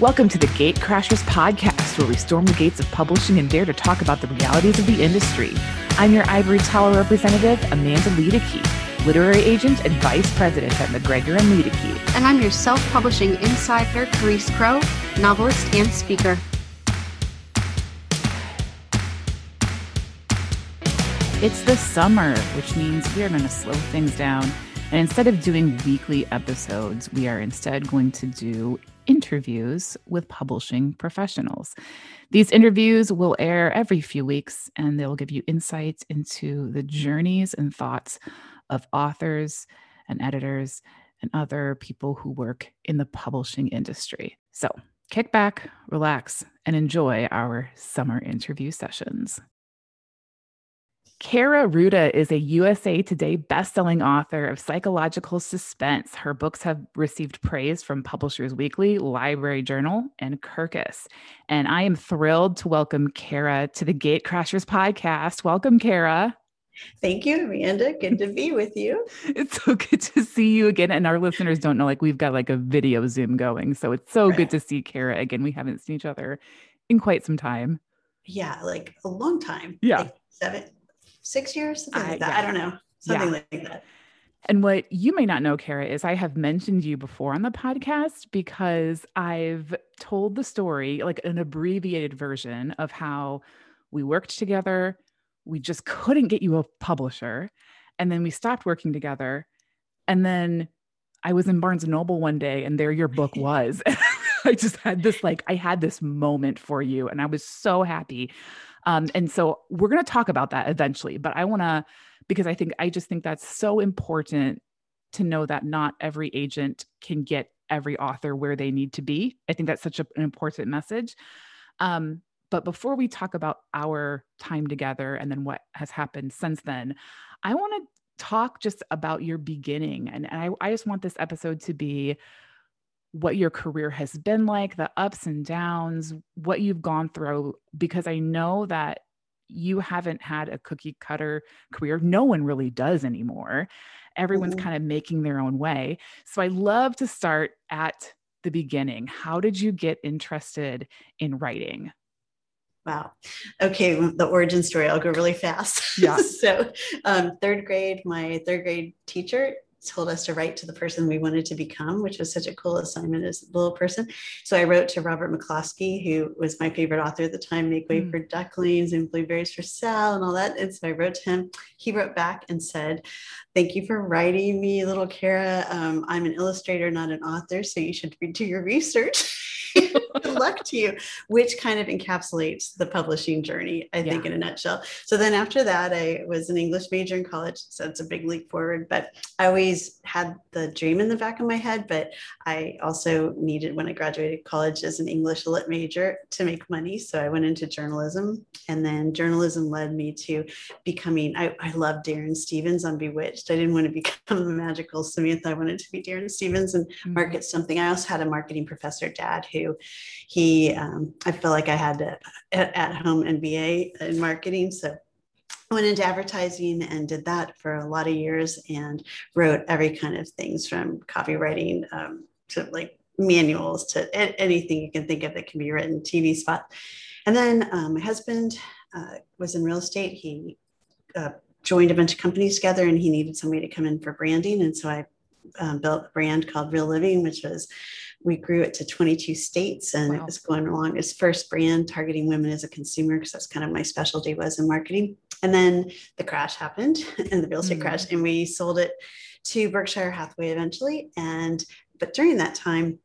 Welcome to the Gate Crashers podcast, where we storm the gates of publishing and dare to talk about the realities of the industry. I'm your Ivory Tower representative, Amanda Luedeke, literary agent and vice president at MacGregor and Luedeke. And I'm your self publishing insider, Charis Crowe, novelist and speaker. It's the summer, which means we are going to slow things down. And instead of doing weekly episodes, we are instead going to do interviews with publishing professionals. These interviews will air every few weeks and they'll give you insights into the journeys and thoughts of authors and editors and other people who work in the publishing industry. So kick back, relax, and enjoy our summer interview sessions. Kaira Rouda is a USA Today bestselling author of psychological suspense. Her books have received praise from Publishers Weekly, Library Journal, and Kirkus. And I am thrilled to welcome Kaira to the Gatecrashers podcast. Welcome, Kaira. Thank you, Amanda. Good to be with you. It's so good to see you again. And our listeners don't know, like, we've got like a video Zoom going. So it's so right. good to see Kaira again. We haven't seen each other in quite some time. Yeah, like a long time. Yeah. Like seven, six years, something like that. Yeah. I don't know, something yeah. like that. And what you may not know, Kaira, is I have mentioned you before on the podcast because I've told the story, like an abbreviated version of how we worked together. We just couldn't get you a publisher. And then we stopped working together. And then I was in Barnes and Noble one day and there your book was. I just had this, like, I had this moment for you. And I was so happy. Um, and so we're to talk about that eventually, but I want to, because I think, I just think that's so important to know that not every agent can get every author where they need to be. I think that's such a, an important message. Um, but before we talk about our time together and then what has happened since then, I want to talk just about your beginning. And, and I, I just want this episode to be what your career has been like, the ups and downs, what you've gone through, because I know that you haven't had a cookie cutter career. No one really does anymore. Everyone's mm-hmm. kind of making their own way. So I love to start at the beginning. How did you get interested in writing? Wow. Okay, the origin story. I'll go really fast. Yeah. so, um, third grade, my third grade teacher told us to write to the person we wanted to become, which was such a cool assignment as a little person. So I wrote to Robert McCloskey, who was my favorite author at the time, Make Way mm. for Ducklings and Blueberries for Sal and all that. And so I wrote to him. He wrote back and said, Thank you for writing me, little Kaira. Um, I'm an illustrator, not an author, so you should do your research. Good luck to you, which kind of encapsulates the publishing journey, I yeah. think, in a nutshell. So then after that, I was an English major in college. So it's a big leap forward, but I always had the dream in the back of my head. But I also needed, when I graduated college as an English lit major, to make money. So I went into journalism. And then journalism led me to becoming, I, I love Darrin Stephens on Bewitched. I didn't want to become a magical Samantha. I wanted to be Darrin Stephens and mm-hmm. market something. I also had a marketing professor dad who he, um, I feel like I had to at, at home MBA in marketing. So I went into advertising and did that for a lot of years and wrote every kind of things from copywriting um, to like manuals to anything you can think of that can be written, TV spot. And then um, my husband uh, was in real estate. He uh, joined a bunch of companies together and he needed somebody to come in for branding. And so I um, built a brand called Real Living, which was we grew it to 22 states and wow. it was going along as first brand targeting women as a consumer because that's kind of my specialty was in marketing and then the crash happened and the real estate mm. crash and we sold it to berkshire hathaway eventually and but during that time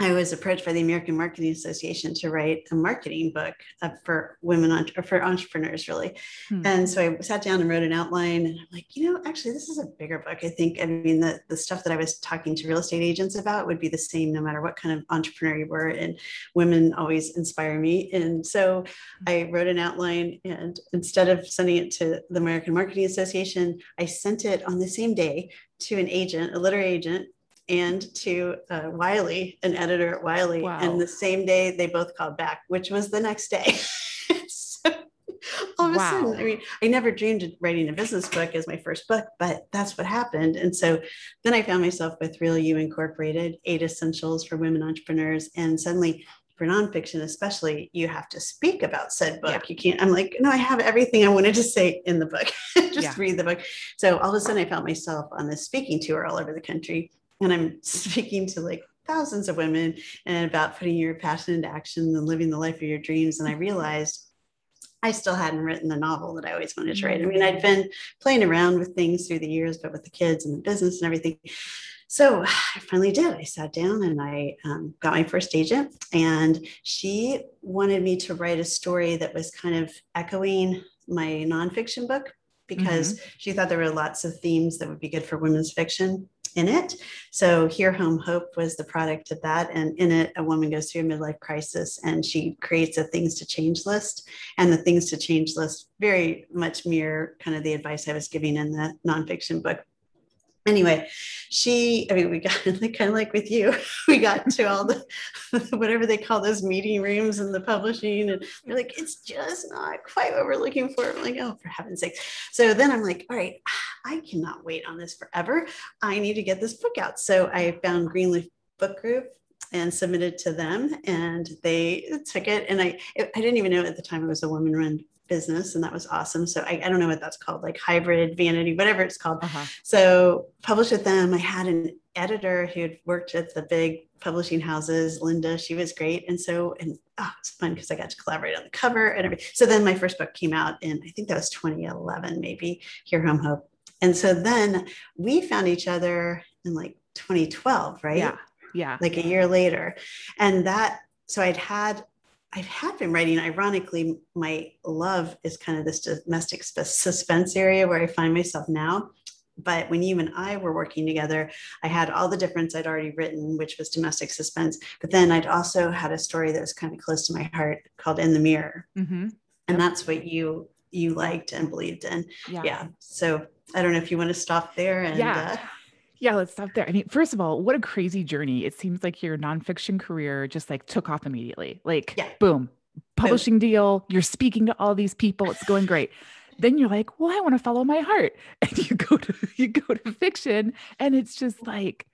I was approached by the American Marketing Association to write a marketing book uh, for women for entrepreneurs, really. Hmm. And so I sat down and wrote an outline, and I'm like, you know, actually, this is a bigger book. I think. I mean, the the stuff that I was talking to real estate agents about would be the same no matter what kind of entrepreneur you were, and women always inspire me. And so hmm. I wrote an outline, and instead of sending it to the American Marketing Association, I sent it on the same day to an agent, a literary agent and to uh, Wiley, an editor at Wiley. Wow. And the same day they both called back, which was the next day. so, all of wow. a sudden, I mean, I never dreamed of writing a business book as my first book, but that's what happened. And so then I found myself with Real You Incorporated, eight essentials for women entrepreneurs. And suddenly for nonfiction, especially, you have to speak about said book. Yeah. You can't, I'm like, no, I have everything I wanted to say in the book. Just yeah. read the book. So all of a sudden I found myself on this speaking tour all over the country. And I'm speaking to like thousands of women and about putting your passion into action and living the life of your dreams. And I realized I still hadn't written the novel that I always wanted to write. I mean, I'd been playing around with things through the years, but with the kids and the business and everything. So I finally did. I sat down and I um, got my first agent, and she wanted me to write a story that was kind of echoing my nonfiction book because mm-hmm. she thought there were lots of themes that would be good for women's fiction in it. So Here Home Hope was the product of that. And in it, a woman goes through a midlife crisis and she creates a things to change list. And the things to change list very much mirror kind of the advice I was giving in the nonfiction book anyway she i mean we got like kind of like with you we got to all the whatever they call those meeting rooms and the publishing and they're like it's just not quite what we're looking for i'm like oh for heaven's sake so then i'm like all right i cannot wait on this forever. I need to get this book out. So i found greenleaf book group and submitted to them and they took it. And i i didn't even know at the time it was a woman run business and that was awesome. So I, I, don't know what that's called like hybrid vanity whatever it's called. Uh-huh. so published with them. I had an editor who had worked at the big publishing houses linda she was great. And so and oh, it's fun because i got to collaborate on the cover and everything. So then my first book came out in i think that was 2011 maybe here home hope and so then we found each other in like 2012 right yeah yeah like a year later and that so i'd had I have been writing. Ironically, my love is kind of this domestic suspense area where I find myself now. But when you and I were working together, I had all the difference I'd already written, which was domestic suspense. But then I'd also had a story that was kind of close to my heart called In the Mirror. Mm-hmm. And that's what you you liked and believed in. Yeah. yeah. So I don't know if you want to stop there and yeah. Uh, yeah, let's stop there. I mean, first of all, what a crazy journey. It seems like your nonfiction career just like took off immediately. Like, yeah. boom, publishing boom. deal. You're speaking to all these people. It's going great. then you're like, well, I want to follow my heart. And you go to you go to fiction and it's just like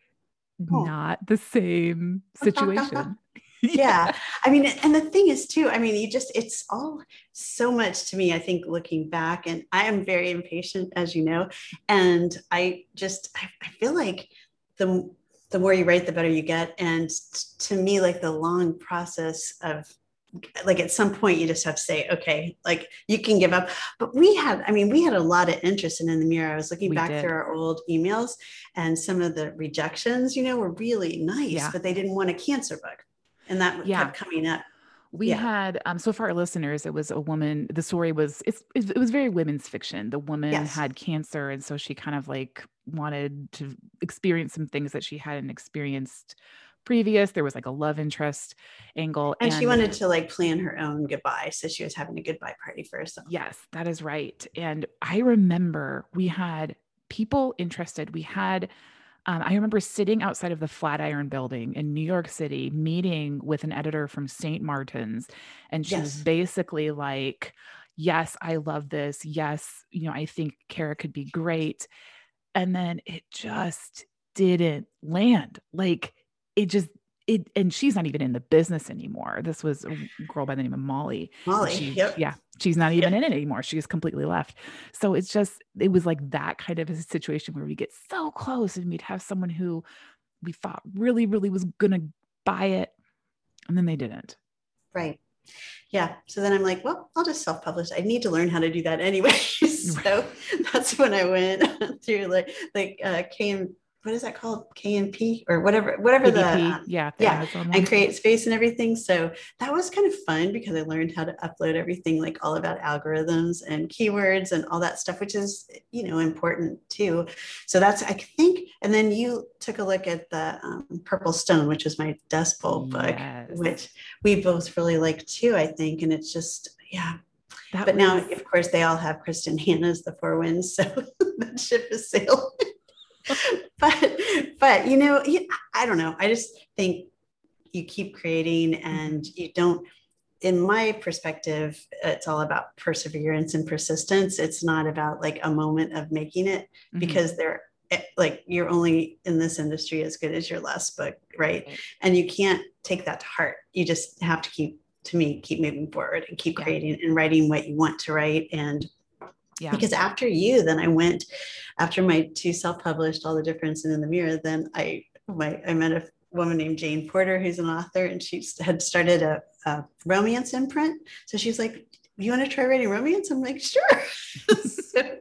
oh. not the same situation yeah. I mean, and the thing is, too, I mean, you just, it's all so much to me, I think, looking back. And I am very impatient, as you know. And I just, I, I feel like the, the more you write, the better you get. And to me, like the long process of like at some point you just have to say okay like you can give up but we had i mean we had a lot of interest in in the mirror i was looking we back did. through our old emails and some of the rejections you know were really nice yeah. but they didn't want a cancer book and that yeah. kept coming up we yeah. had um so for our listeners it was a woman the story was it's it was very women's fiction the woman yes. had cancer and so she kind of like wanted to experience some things that she hadn't experienced previous there was like a love interest angle and, and she wanted to like plan her own goodbye so she was having a goodbye party for herself yes that is right and i remember we had people interested we had um, I remember sitting outside of the Flatiron building in New York City, meeting with an editor from St. Martin's. And she yes. was basically like, Yes, I love this. Yes, you know, I think Kaira could be great. And then it just didn't land. Like it just it, and she's not even in the business anymore. This was a girl by the name of Molly. Molly, she, yep. yeah, she's not even yep. in it anymore. She's completely left. So it's just, it was like that kind of a situation where we get so close and we'd have someone who we thought really, really was going to buy it. And then they didn't. Right. Yeah. So then I'm like, well, I'll just self publish. I need to learn how to do that anyway. so that's when I went through like, like, uh, came what is that called? KDP or whatever whatever the um, yeah yeah and CreateSpace and everything. So that was kind of fun because I learned how to upload everything like all about algorithms and keywords and all that stuff which is you know important too. So that's I think and then you took a look at the um, Purple Stone which is my Dust Bowl yes. book which we both really like too I think and it's just yeah. That but was... now of course they all have Kristin Hannah's The Four Winds so the ship has sailed but but you know i don't know i just think you keep creating and you don't in my perspective, it's all about perseverance and persistence. It's not about like a moment of making it mm-hmm. because they're eh, like you're only in this industry as good as your last book, right? right? And you can't take that to heart. You just have to keep, to me, keep moving forward and keep yeah. creating and writing what you want to write. And yeah. because after you, then I went after my two self-published, all the difference and in the mirror. Then I my I met a woman named Jane Porter, who's an author, and she had started a, a romance imprint. So she's like, "You want to try writing romance?" I'm like, "Sure." so,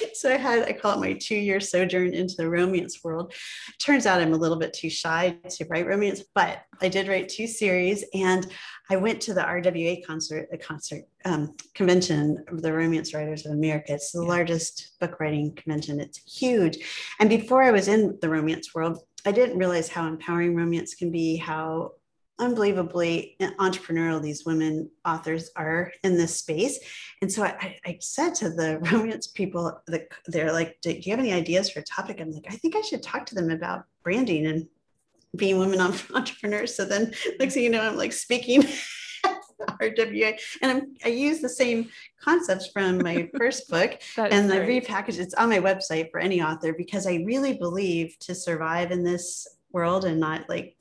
so I had I call it my two-year sojourn into the romance world. Turns out I'm a little bit too shy to write romance, but I did write two series, and I went to the RWA concert, a concert um, convention of the Romance Writers of America. It's the yeah. largest book writing convention. It's huge. And before I was in the romance world, I didn't realize how empowering romance can be, how unbelievably entrepreneurial these women authors are in this space. And so I, I said to the romance people that they're like, do you have any ideas for a topic? I'm like, I think I should talk to them about branding and being women entrepreneurs. So then next thing you know, I'm like speaking RWA. And I'm, I use the same concepts from my first book and I repackage it's on my website for any author because I really believe to survive in this world and not like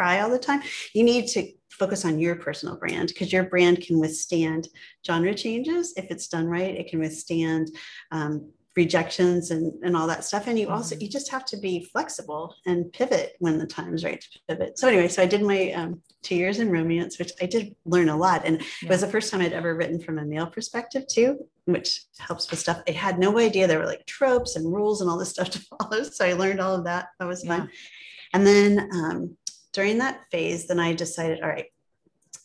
cry all the time, you need to focus on your personal brand because your brand can withstand genre changes if it's done right. It can withstand um, rejections and, and all that stuff. And you also, mm-hmm. you just have to be flexible and pivot when the time's right to pivot. So anyway, so I did my um, two years in romance, which I did learn a lot. And yeah. it was the first time I'd ever written from a male perspective too, which helps with stuff. I had no idea there were like tropes and rules and all this stuff to follow. So I learned all of that. That was fun. Yeah. And then um, during that phase, then I decided, all right,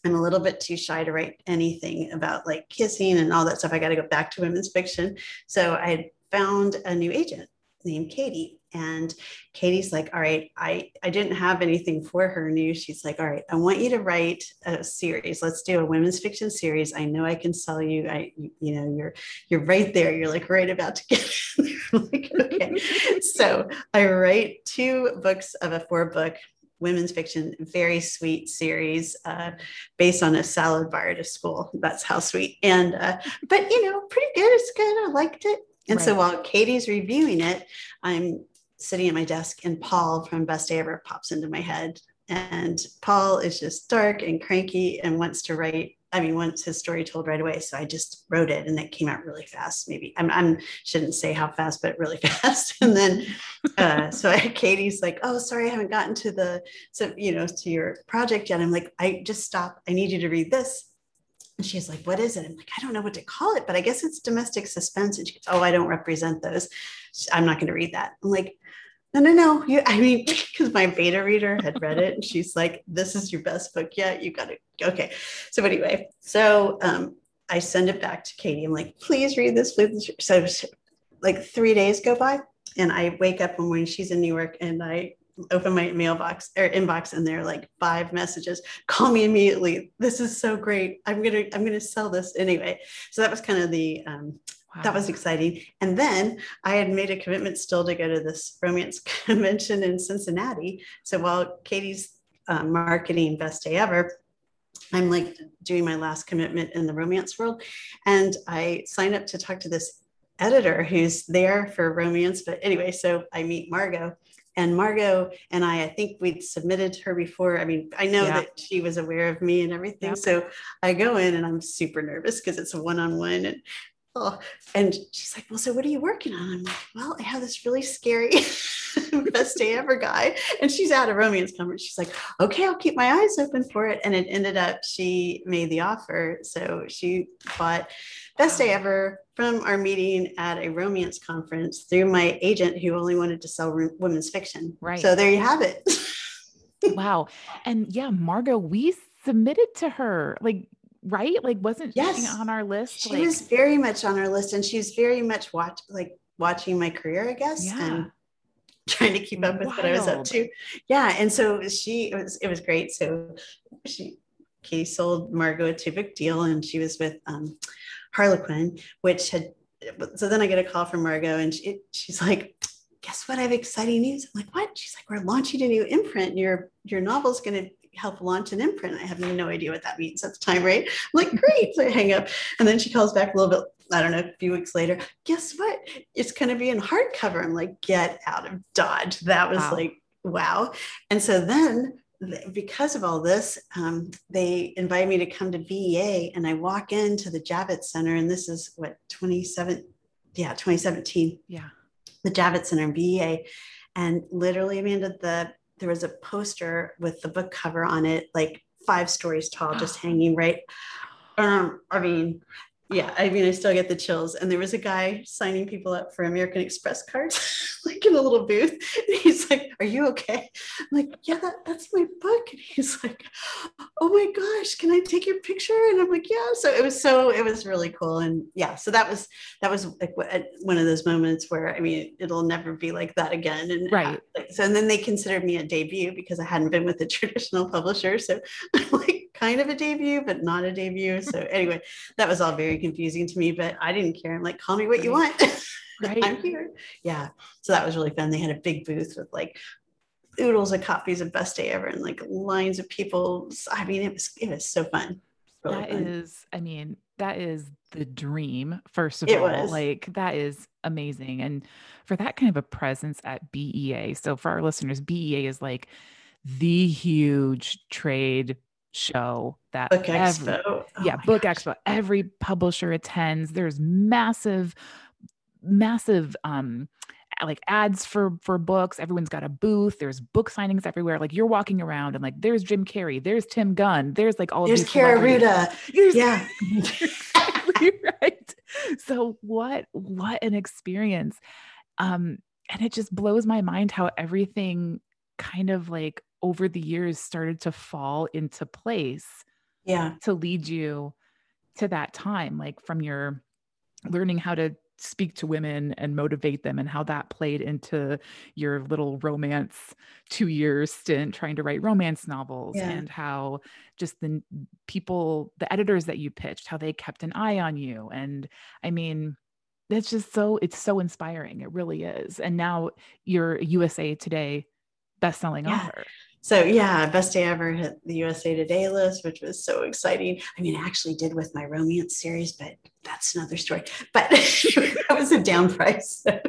I'm a little bit too shy to write anything about like kissing and all that stuff. I got to go back to women's fiction. So I found a new agent named Katie. And Katie's like, all right, I, I didn't have anything for her new. She's like, all right, I want you to write a series. Let's do a women's fiction series. I know I can sell you. I, you know, you're, you're right there. You're like right about to get like, okay. so I write two books of a four book women's fiction, very sweet series uh, based on a salad bar at a school. That's how sweet. And, uh, but you know, pretty good. It's good. I liked it. And right. so while Katie's reviewing it, I'm sitting at my desk and Paul from Best Day Ever pops into my head. And Paul is just dark and cranky and wants to write. I mean, once his story told right away. So I just wrote it and it came out really fast. Maybe I'm, I'm shouldn't say how fast, but really fast. and then, uh, so I, Katie's like, oh, sorry, I haven't gotten to the, so, you know, to your project yet. I'm like, I just stop. I need you to read this. And she's like, What is it? I'm like, I don't know what to call it, but I guess it's domestic suspense. And she goes, Oh, I don't represent those. I'm not going to read that. I'm like, No, no, no. You, I mean, because my beta reader had read it and she's like, This is your best book yet. You got it. okay. So, anyway, so um, I send it back to Katie. I'm like, Please read this. Please. So, like three days go by and I wake up when she's in New York and I open my mailbox or inbox and there are like five messages call me immediately this is so great i'm gonna i'm gonna sell this anyway so that was kind of the um, wow. that was exciting and then i had made a commitment still to go to this romance convention in cincinnati so while katie's uh, marketing best day ever i'm like doing my last commitment in the romance world and i sign up to talk to this editor who's there for romance but anyway so i meet margot and Margot and I, I think we'd submitted her before. I mean, I know yeah. that she was aware of me and everything. Yep. So I go in and I'm super nervous because it's a one-on-one and oh, and she's like, well, so what are you working on? I'm like, well, I have this really scary best day ever guy. And she's at a romance conference. She's like, okay, I'll keep my eyes open for it. And it ended up she made the offer. So she bought best day ever from our meeting at a romance conference through my agent who only wanted to sell women's fiction. Right. So there you have it. wow. And yeah, Margot, we submitted to her. Like, right? Like, wasn't yes. she on our list? She like, was very much on our list, and she was very much watch like watching my career, I guess. Yeah. And trying to keep up with Wild. what I was up to. Yeah. And so she it was it was great. So she Katie sold Margot a two book deal and she was with um Harlequin, which had so then I get a call from Margot and she, she's like, guess what? I have exciting news. I'm like, what? She's like, we're launching a new imprint. and Your your novel's gonna help launch an imprint. I have no idea what that means at the time, right? I'm like, great. So I hang up. And then she calls back a little bit, I don't know, a few weeks later. Guess what? It's going to be in hardcover. I'm like, get out of Dodge. That was wow. like, wow. And so then because of all this, um, they invited me to come to BEA, and I walk into the Javits Center, and this is what 27, yeah, 2017. Yeah, the Javits Center in BEA, and literally, Amanda, the there was a poster with the book cover on it, like five stories tall, just hanging right. Um, I mean, yeah, I mean, I still get the chills. And there was a guy signing people up for American Express cards, like in a little booth. And he's like, Are you okay? I'm like, Yeah, that, that's my book. And he's like, Oh my gosh, can I take your picture? And I'm like, Yeah. So it was so, it was really cool. And yeah, so that was, that was like one of those moments where, I mean, it'll never be like that again. And right. Uh, so, and then they considered me a debut because I hadn't been with a traditional publisher. So I'm like, kind of a debut, but not a debut. So anyway, that was all very confusing to me, but I didn't care. I'm like, call me what you want. Right. I'm here. Yeah. So that was really fun. They had a big booth with like oodles of copies of Best Day Ever and like lines of people. I mean, it was it was so fun. Really that fun. is, I mean, that is the dream, first of it all. Was. Like that is amazing. And for that kind of a presence at BEA. So for our listeners, BEA is like the huge trade show that book every, expo. Oh yeah, book gosh. expo. Every publisher attends. There's massive, massive um like ads for for books. Everyone's got a booth. There's book signings everywhere. Like you're walking around and like there's Jim Carrey, there's Tim Gunn, there's like all there's Kaira Rouda. yeah, exactly right. So what what an experience. Um, and it just blows my mind how everything kind of like over the years started to fall into place yeah. to lead you to that time like from your learning how to speak to women and motivate them and how that played into your little romance two years stint trying to write romance novels yeah. and how just the people the editors that you pitched how they kept an eye on you. And i mean that's just so it's so inspiring. It really is. And now you're usa today best-selling yeah. author so yeah, best day ever hit the USA Today list, which was so exciting. I mean, I actually did with my romance series, but that's another story. But that was a down price. but,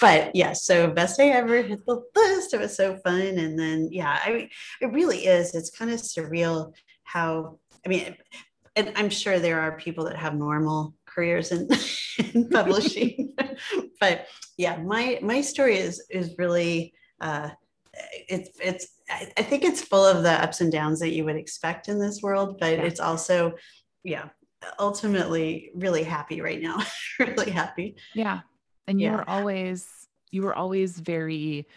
but yeah, so best day ever hit the list. It was so fun. And then yeah, I mean, it really is. It's kind of surreal how I mean, and I'm sure there are people that have normal careers in, in publishing. but yeah, my my story is is really uh it's it's I think it's full of the ups and downs that you would expect in this world, but yeah. it's also, yeah, ultimately really happy right now. really happy. Yeah. And you yeah. were always you were always very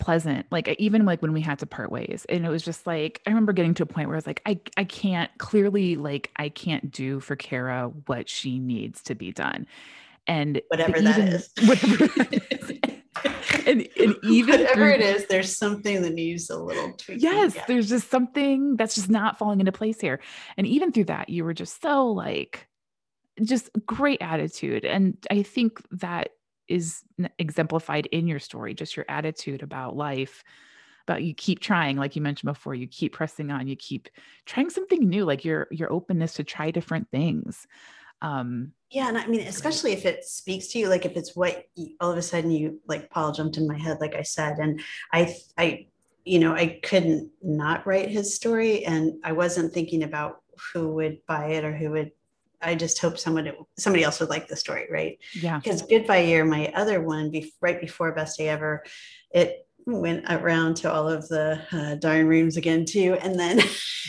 pleasant like even like when we had to part ways and it was just like i remember getting to a point where i was like i i can't clearly like i can't do for Kaira what she needs to be done and whatever that even, is whatever and, and even whatever through, it is, there's something that needs a little tweak. Yes, yeah. there's just something that's just not falling into place here. And even through that, you were just so like, just great attitude. And I think that is exemplified in your story, just your attitude about life about you keep trying like you mentioned before you keep pressing on you keep trying something new like your your openness to try different things um yeah and i mean especially if it speaks to you like if it's what you, all of a sudden you like paul jumped in my head like i said and i i you know i couldn't not write his story and i wasn't thinking about who would buy it or who would I just hope someone somebody else would like the story, right? Yeah. Because Goodbye Year, my other one, be, right before Best Day Ever, it went around to all of the uh, dining rooms again too, and then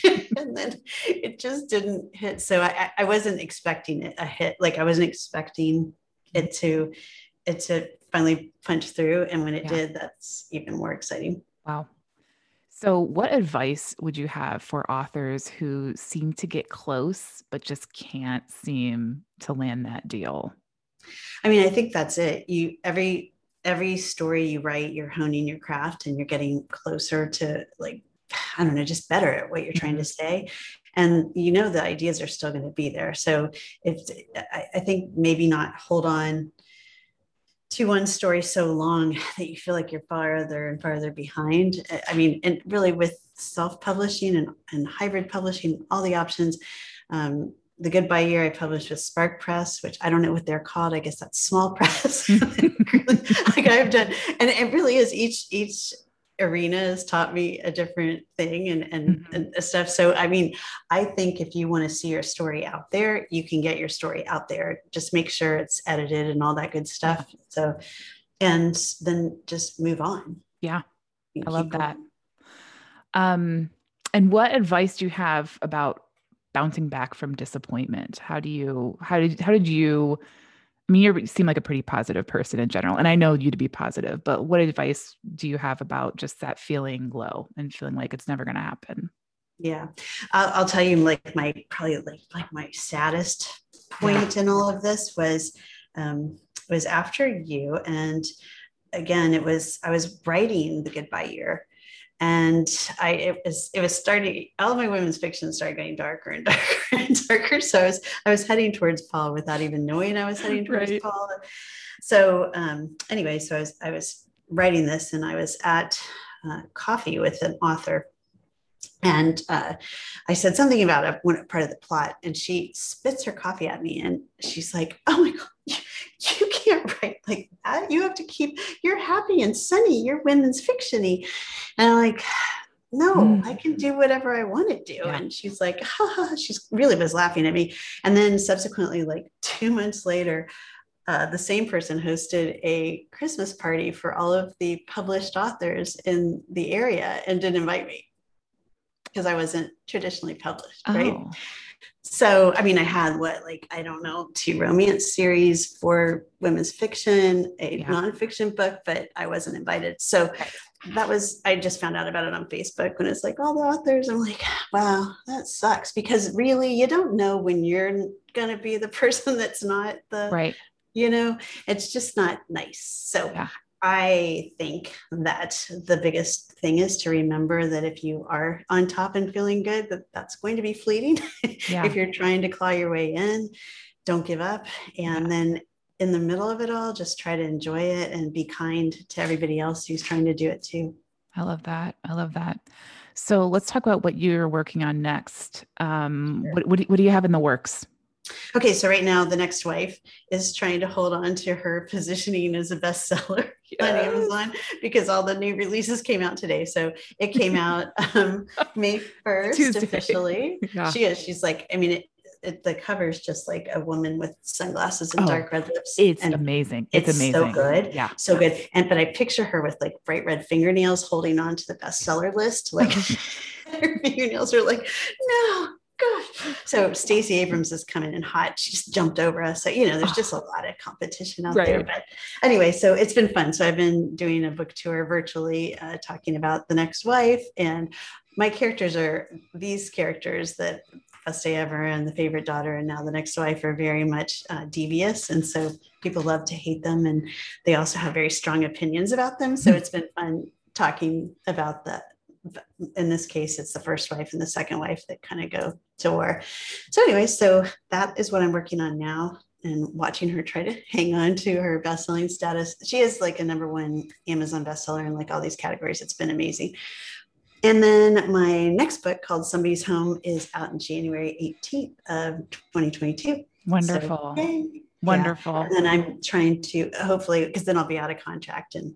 and then it just didn't hit. So I, I wasn't expecting it a hit. Like I wasn't expecting it to it to finally punch through, and when it yeah. did, that's even more exciting. Wow. So, what advice would you have for authors who seem to get close but just can't seem to land that deal? I mean, I think that's it. You every every story you write, you're honing your craft and you're getting closer to like, I don't know, just better at what you're trying to mm-hmm. say. And you know the ideas are still going to be there. So if I, I think maybe not hold on to one story so long that you feel like you're farther and farther behind. I mean, and really with self-publishing and, and hybrid publishing, all the options. Um, the Goodbye Year I published with Spark Press, which I don't know what they're called. I guess that's small press. like I've done, and it really is each each arena has taught me a different thing and and, mm-hmm. and stuff. So I mean, I think if you want to see your story out there, you can get your story out there. Just make sure it's edited and all that good stuff. So, and then just move on. Yeah, I love that. Um, and what advice do you have about bouncing back from disappointment? How do you how did how did you I mean, you seem like a pretty positive person in general, and I know you to be positive. But what advice do you have about just that feeling low and feeling like it's never going to happen? Yeah, I'll, I'll, tell you, like my probably like like my saddest point yeah. in all of this was um, was after you, and again, it was I was writing the goodbye year, and I it was it was starting all of my women's fiction started getting darker and darker and darker. So I was I was heading towards Paul without even knowing I was heading towards right. Paul. So um, anyway, so I was I was writing this and I was at uh, coffee with an author and uh, I said something about a one part of the plot, and she spits her coffee at me, and she's like, "Oh my god, you, can't write like that. You have to keep. You're happy and sunny. You're women's fictiony." And I'm like, "No, mm. I can do whatever I want to do." Yeah. And she's like, ha, ha, She really was laughing at me. And then subsequently, like two months later, uh, the same person hosted a Christmas party for all of the published authors in the area and didn't invite me because I wasn't traditionally published, oh. right? So, I mean, I had what, like, I don't know, two romance series for women's fiction, a yeah. nonfiction book, but I wasn't invited. So that was, I just found out about it on Facebook when it's like all the authors. I'm like, wow, that sucks because really you don't know when you're going to be the person that's not the, right. You know, it's just not nice. So yeah. I think that the biggest thing is to remember that if you are on top and feeling good, that that's going to be fleeting. Yeah. if you're trying to claw your way in, don't give up. And yeah. then in the middle of it all, just try to enjoy it and be kind to everybody else who's trying to do it too. I love that. I love that. So let's talk about what you're working on next. Um, sure. what, what, do, what do you have in the works? Okay, so right now the next wife is trying to hold on to her positioning as a bestseller yes. on Amazon because all the new releases came out today. So it came out um, May 1st officially. Yeah. She is. She's like, I mean, it, it, the cover is just like a woman with sunglasses and oh, dark red lips. It's and amazing. It's, it's, amazing. So good. Yeah. So good. And but I picture her with like bright red fingernails holding on to the bestseller list. Like her fingernails are like, no, gosh. So Stacey Abrams is coming in hot. She just jumped over us. So, you know, there's just a lot of competition out right. there. But anyway, so it's been fun. So I've been doing a book tour virtually, uh, talking about the next wife. And my characters are these characters that best day ever and the favorite daughter and now the next wife are very much uh, devious and so people love to hate them and they also have very strong opinions about them so hmm. it's been fun talking about that in this case, it's the first wife and the second wife that kind of go to war. So, anyway, so that is what I'm working on now and watching her try to hang on to her best-selling status. She is like a number one Amazon bestseller in like all these categories. It's been amazing. And then my next book called Somebody's Home is out in January 18th of 2022. Wonderful. So, Wonderful. Yeah. And then I'm trying to hopefully, because then I'll be out of contract and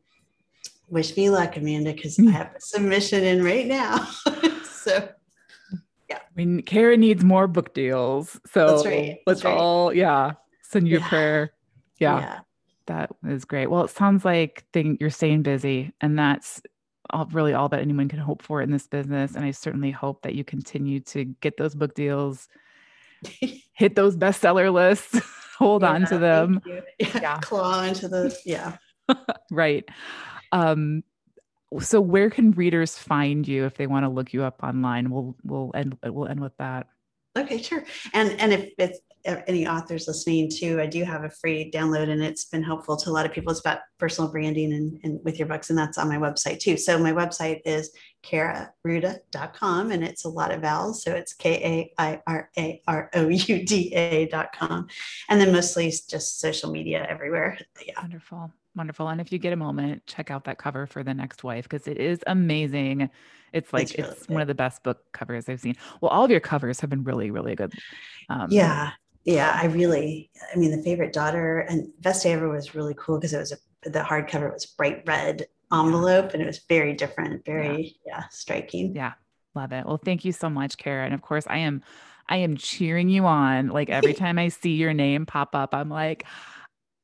wish me luck, Amanda, because hmm. I have a submission in right now. so yeah. I mean, Kaira needs more book deals. So That's right. let's right. all, yeah, send you yeah. a prayer. Yeah, yeah. That is great. Well, it sounds like thing, you're staying busy, and that's all, really all that anyone can hope for in this business. And I certainly hope that you continue to get those book deals, hit those bestseller lists, hold yeah, on to them. Yeah. Claw into the, yeah. right. Um, so where can readers find you if they want to look you up online? We'll we'll end we'll end with that. Okay, sure. And and if it's any authors listening too, I do have a free download and it's been helpful to a lot of people. It's about personal branding and, and with your books, and that's on my website too. So my website is kairarouda.com and it's a lot of vowels. So it's K A I R A R O U D A.com. And then mostly just social media everywhere. Yeah. Wonderful. Wonderful. And if you get a moment, check out that cover for The Next Wife because it is amazing. It's like It's really it's one of the best book covers I've seen. Well, all of your covers have been really, really good. Um, Yeah. Yeah. I really, I mean, the favorite daughter and best day ever was really cool because it was a, the hardcover was bright red envelope and it was very different, very, yeah, striking. Yeah. Love it. Well, thank you so much, Kaira. And of course, I am I am cheering you on. Like every time I see your name pop up, I'm like,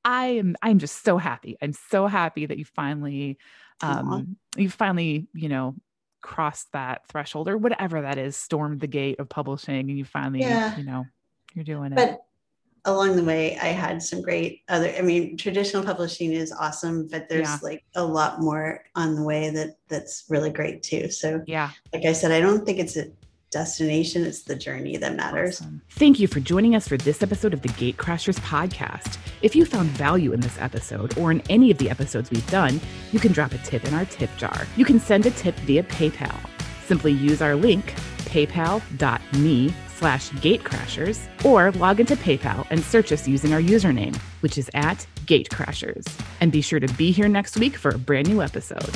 I am I'm just so happy. I'm so happy that you finally um you finally, you know, crossed that threshold or whatever that is, stormed the gate of publishing and you finally, Yeah. you know, you're doing it. But along the way, I had some great other, I mean, traditional publishing is awesome, but there's Yeah. like a lot more on the way that that's really great too. So yeah. like I said, I don't think it's a destination, it's the journey that matters. Awesome. Thank you for joining us for this episode of the Gatecrashers podcast. If you found value in this episode or in any of the episodes we've done, you can drop a tip in our tip jar. You can send a tip via PayPal. Simply use our link, paypal.me slash gatecrashers, or log into PayPal and search us using our username, which is at Gatecrashers. And be sure to be here next week for a brand new episode.